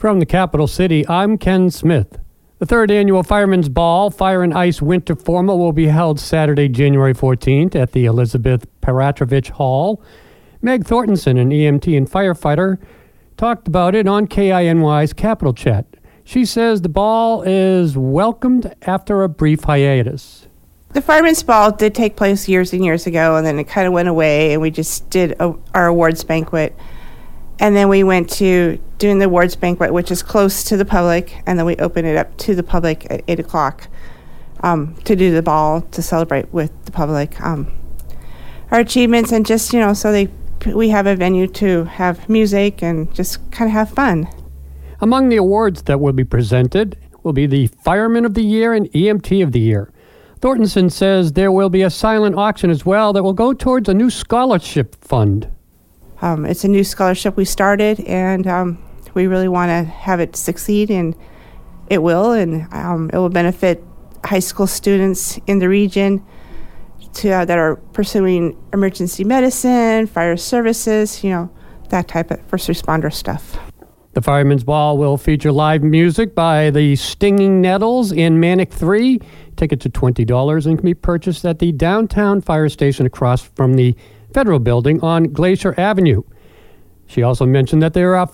From the capital city, I'm Ken Smith. The third annual Firemen's Ball Fire and Ice Winter Formal will be held Saturday, January 14th at the Elizabeth Peratrovich Hall. Meg Thorntonson, an EMT and firefighter, talked about it on KINY's Capital Chat. She says the ball is welcomed after a brief hiatus. The Firemen's Ball did take place years and years ago, and then it kind of went away, and we just did a, our awards banquet. And then we went to doing the awards banquet, which is close to the public, and then we open it up to the public at 8 o'clock um, to do the ball to celebrate with the public um, our achievements and just, you know, so they we have a venue to have music and just kind of have fun. Among the awards that will be presented will be the Fireman of the Year and EMT of the Year. Thorntonson says there will be a silent auction as well that will go towards a new scholarship fund. Um, it's a new scholarship we started, and um, we really want to have it succeed, and it will, and um, it will benefit high school students in the region to, uh, that are pursuing emergency medicine, fire services, you know, that type of first responder stuff. The Fireman's Ball will feature live music by the Stinging Nettles in Manic 3. Tickets are $20 and can be purchased at the downtown fire station across from the federal building on Glacier Avenue. She also mentioned that there are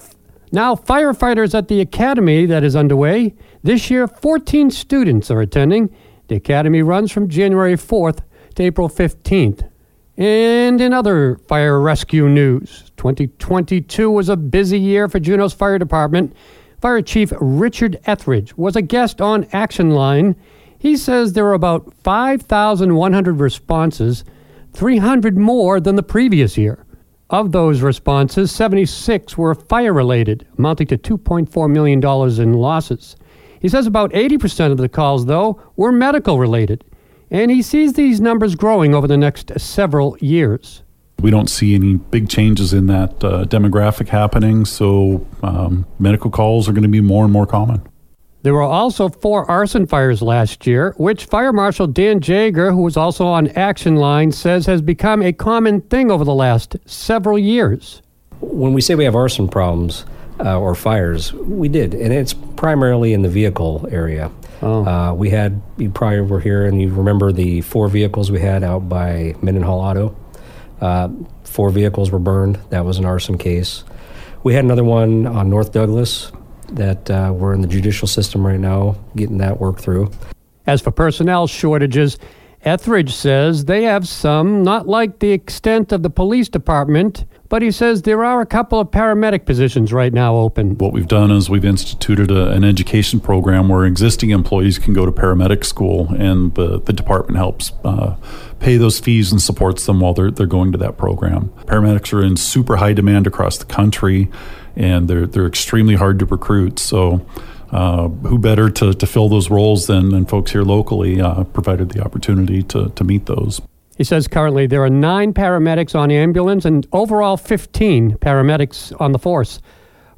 now firefighters at the academy that is underway. This year, 14 students are attending. The academy runs from January 4th to April 15th. And in other fire rescue news, 2022 was a busy year for Juneau's Fire Department. Fire Chief Richard Etheridge was a guest on Action Line. He says there were about 5,100 responses, 300 more than the previous year. Of those responses, 76 were fire related, amounting to $2.4 million in losses. He says about 80% of the calls, though, were medical related, and he sees these numbers growing over the next several years. We don't see any big changes in that uh, demographic happening, so um, medical calls are going to be more and more common. There were also four arson fires last year, which Fire Marshal Dan Jager, who was also on Action Line, says has become a common thing over the last several years. When we say we have arson problems uh, or fires, we did, and it's primarily in the vehicle area. Oh. Uh, we had, you probably were here and you remember the four vehicles we had out by Mendenhall Auto. Uh, four vehicles were burned. That was an arson case. We had another one on North Douglas that uh, we're in the judicial system right now, getting that work through. As for personnel shortages, Etheridge says they have some, not like the extent of the police department, but he says there are a couple of paramedic positions right now open. What we've done is we've instituted a, an education program where existing employees can go to paramedic school, and the, the department helps uh, pay those fees and supports them while they're, they're going to that program. Paramedics are in super high demand across the country, and they're, they're extremely hard to recruit. So, uh, who better to, to fill those roles than, than folks here locally, uh, provided the opportunity to, to meet those. He says currently there are nine paramedics on ambulance and overall 15 paramedics on the force.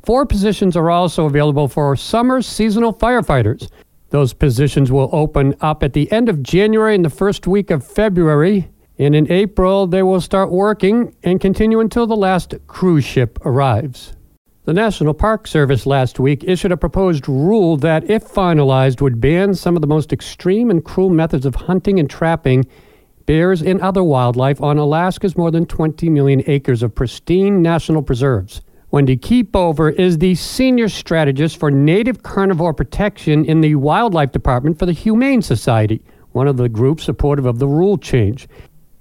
Four positions are also available for summer seasonal firefighters. Those positions will open up at the end of January and the first week of February. And in April, they will start working and continue until the last cruise ship arrives. The National Park Service last week issued a proposed rule that, if finalized, would ban some of the most extreme and cruel methods of hunting and trapping bears, and other wildlife on Alaska's more than 20 million acres of pristine national preserves. Wendy Keefover is the senior strategist for native carnivore protection in the Wildlife Department for the Humane Society, one of the groups supportive of the rule change.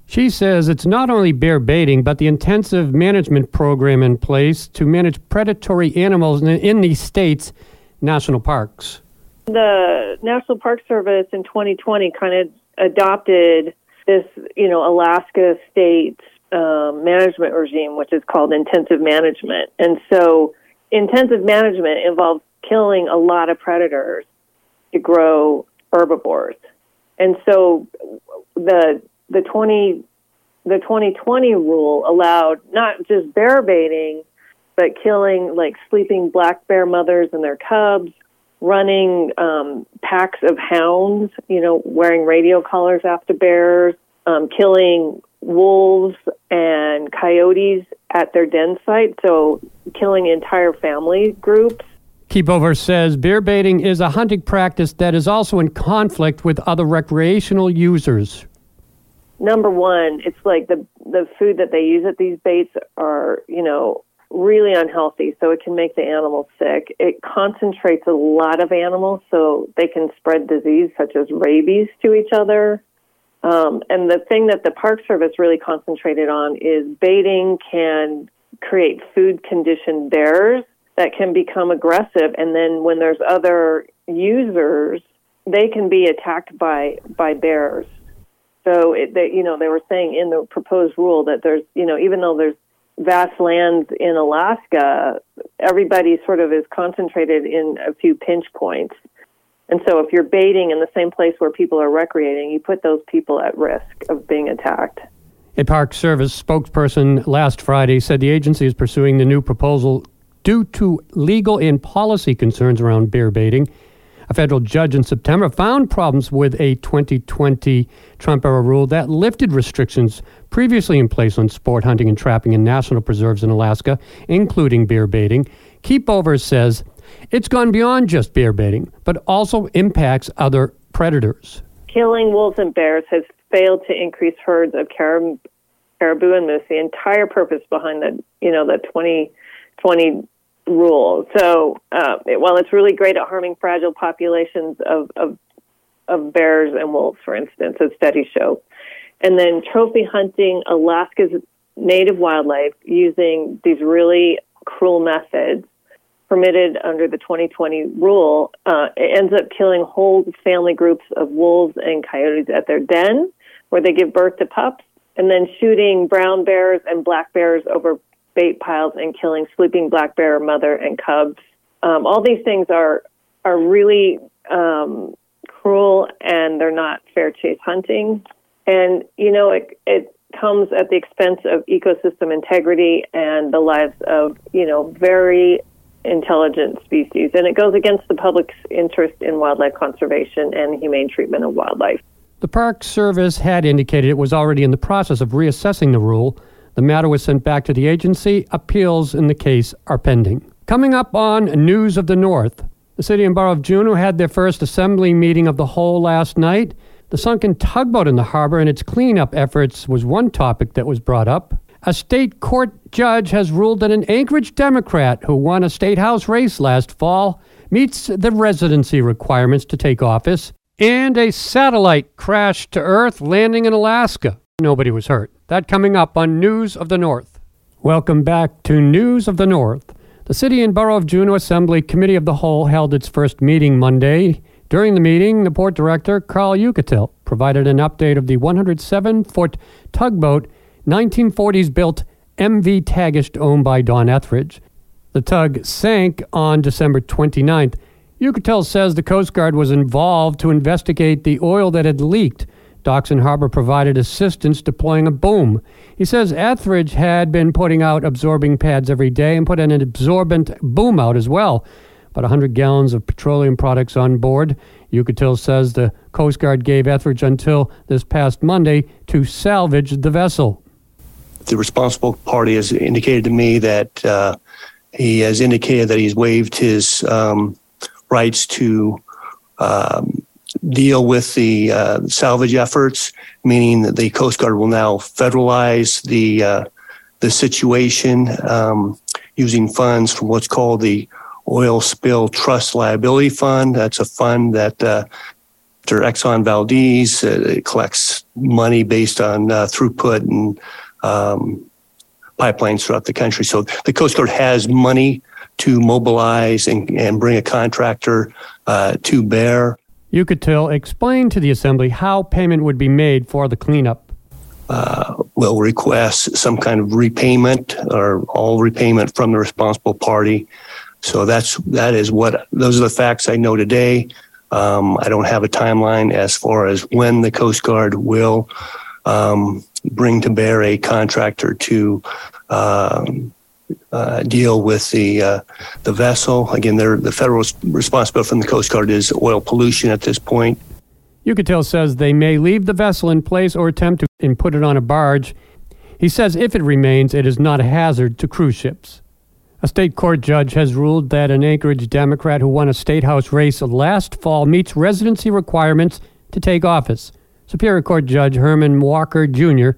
She says it's not only bear baiting, but the intensive management program in place to manage predatory animals in these states' national parks. The National Park Service in 2020 kind of adopted this, you know, Alaska state um, management regime, which is called intensive management. And so, intensive management involves killing a lot of predators to grow herbivores. And so, the the twenty the 2020 rule allowed not just bear baiting, but killing like sleeping black bear mothers and their cubs, running um, packs of hounds, you know, wearing radio collars after bears, um, killing wolves and coyotes at their den site, so killing entire family groups. Keefover says bear baiting is a hunting practice that is also in conflict with other recreational users. Number one, it's like the the food that they use at these baits are, you know, really unhealthy, so it can make the animals sick. It concentrates a lot of animals, so they can spread disease such as rabies to each other. Um, and the thing that the Park Service really concentrated on is baiting can create food conditioned bears that can become aggressive, and then when there's other users, they can be attacked by by bears. So it, they, you know, they were saying in the proposed rule that there's, you know, even though there's vast lands in Alaska, everybody sort of is concentrated in a few pinch points. And so if you're baiting in the same place where people are recreating, you put those people at risk of being attacked. A Park Service spokesperson last Friday said the agency is pursuing the new proposal due to legal and policy concerns around bear baiting. A federal judge in September found problems with a 2020 Trump era rule that lifted restrictions previously in place on sport hunting and trapping in national preserves in Alaska, including bear baiting. Keefover says it's gone beyond just bear baiting, but also impacts other predators. Killing wolves and bears has failed to increase herds of carib- caribou and moose. The entire purpose behind the, you know, the 2020 rule. So uh, it, while it's really great at harming fragile populations of, of of bears and wolves, for instance, as studies show, and then trophy hunting Alaska's native wildlife using these really cruel methods permitted under the 2020 rule uh, it ends up killing whole family groups of wolves and coyotes at their den where they give birth to pups and then shooting brown bears and black bears over bait piles and killing sleeping black bear mother and cubs. Um, all these things are are really um, cruel and they're not fair chase hunting. And you know it it comes at the expense of ecosystem integrity and the lives of you know very intelligent species, and it goes against the public's interest in wildlife conservation and humane treatment of wildlife. The Park Service had indicated it was already in the process of reassessing the rule the matter was sent back to the agency. Appeals in the case are pending. Coming up on News of the North, the city and borough of Juneau had their first assembly meeting of the whole last night. The sunken tugboat in the harbor and its cleanup efforts was one topic that was brought up. A state court judge has ruled that an Anchorage Democrat who won a state house race last fall meets the residency requirements to take office. And a satellite crashed to Earth, landing in Alaska. Nobody was hurt. That coming up on News of the North. Welcome back to News of the North. The City and Borough of Juneau Assembly Committee of the Whole held its first meeting Monday. During the meeting, the port director, Carl Uchytil, provided an update of the 107 foot tugboat, 1940s built MV Tagish owned by Don Etheridge. The tug sank on December 29th. Uchytil says the Coast Guard was involved to investigate the oil that had leaked Docks and Harbor provided assistance deploying a boom. He says Etheridge had been putting out absorbing pads every day and put an absorbent boom out as well. About 100 gallons of petroleum products on board. Uchytil says the Coast Guard gave Etheridge until this past Monday to salvage the vessel. The responsible party has indicated to me that uh, he has indicated that he's waived his um, rights to um, deal with the uh, salvage efforts, meaning that the Coast Guard will now federalize the uh, the situation um, using funds from what's called the Oil Spill Trust Liability Fund. That's a fund that uh, after Exxon Valdez uh, collects money based on uh, throughput and um, pipelines throughout the country. So the Coast Guard has money to mobilize and, and bring a contractor uh, to bear. Uchytil explained to the Assembly how payment would be made for the cleanup. Uh, will request some kind of repayment or all repayment from the responsible party. So that's that is what those are the facts I know today. Um, I don't have a timeline as far as when the Coast Guard will um, bring to bear a contractor to um, uh, deal with the uh, the vessel. Again, the federal responsibility from the Coast Guard is oil pollution at this point. Uchytil says they may leave the vessel in place or attempt to and put it on a barge. He says if it remains, it is not a hazard to cruise ships. A state court judge has ruled that an Anchorage Democrat who won a state house race last fall meets residency requirements to take office. Superior Court Judge Herman Walker Jr.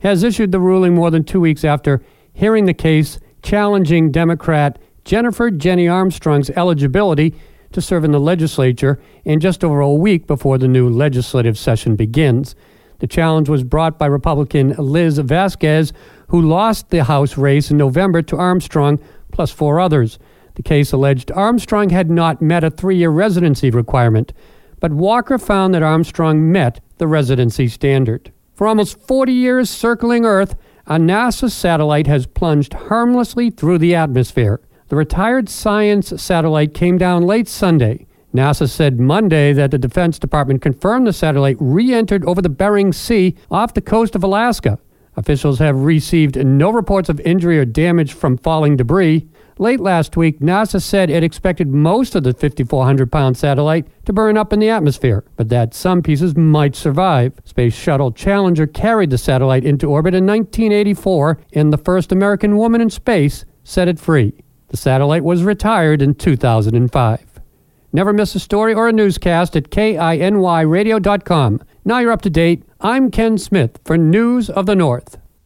has issued the ruling more than two weeks after hearing the case challenging Democrat Jennifer Jenny Armstrong's eligibility to serve in the legislature in just over a week before the new legislative session begins. The challenge was brought by Republican Liz Vazquez, who lost the House race in November to Armstrong plus four others. The case alleged Armstrong had not met a three year residency requirement, but Walker found that Armstrong met the residency standard. For almost 40 years circling Earth, a NASA satellite has plunged harmlessly through the atmosphere. The retired science satellite came down late Sunday. NASA said Monday that the Defense Department confirmed the satellite re entered over the Bering Sea off the coast of Alaska. Officials have received no reports of injury or damage from falling debris. Late last week, NASA said it expected most of the 5,400 pound satellite to burn up in the atmosphere, but that some pieces might survive. Space Shuttle Challenger carried the satellite into orbit in 1984, and the first American woman in space set it free. The satellite was retired in 2005. Never miss a story or a newscast at kinyradio.com. Now you're up to date. I'm Ken Smith for News of the North.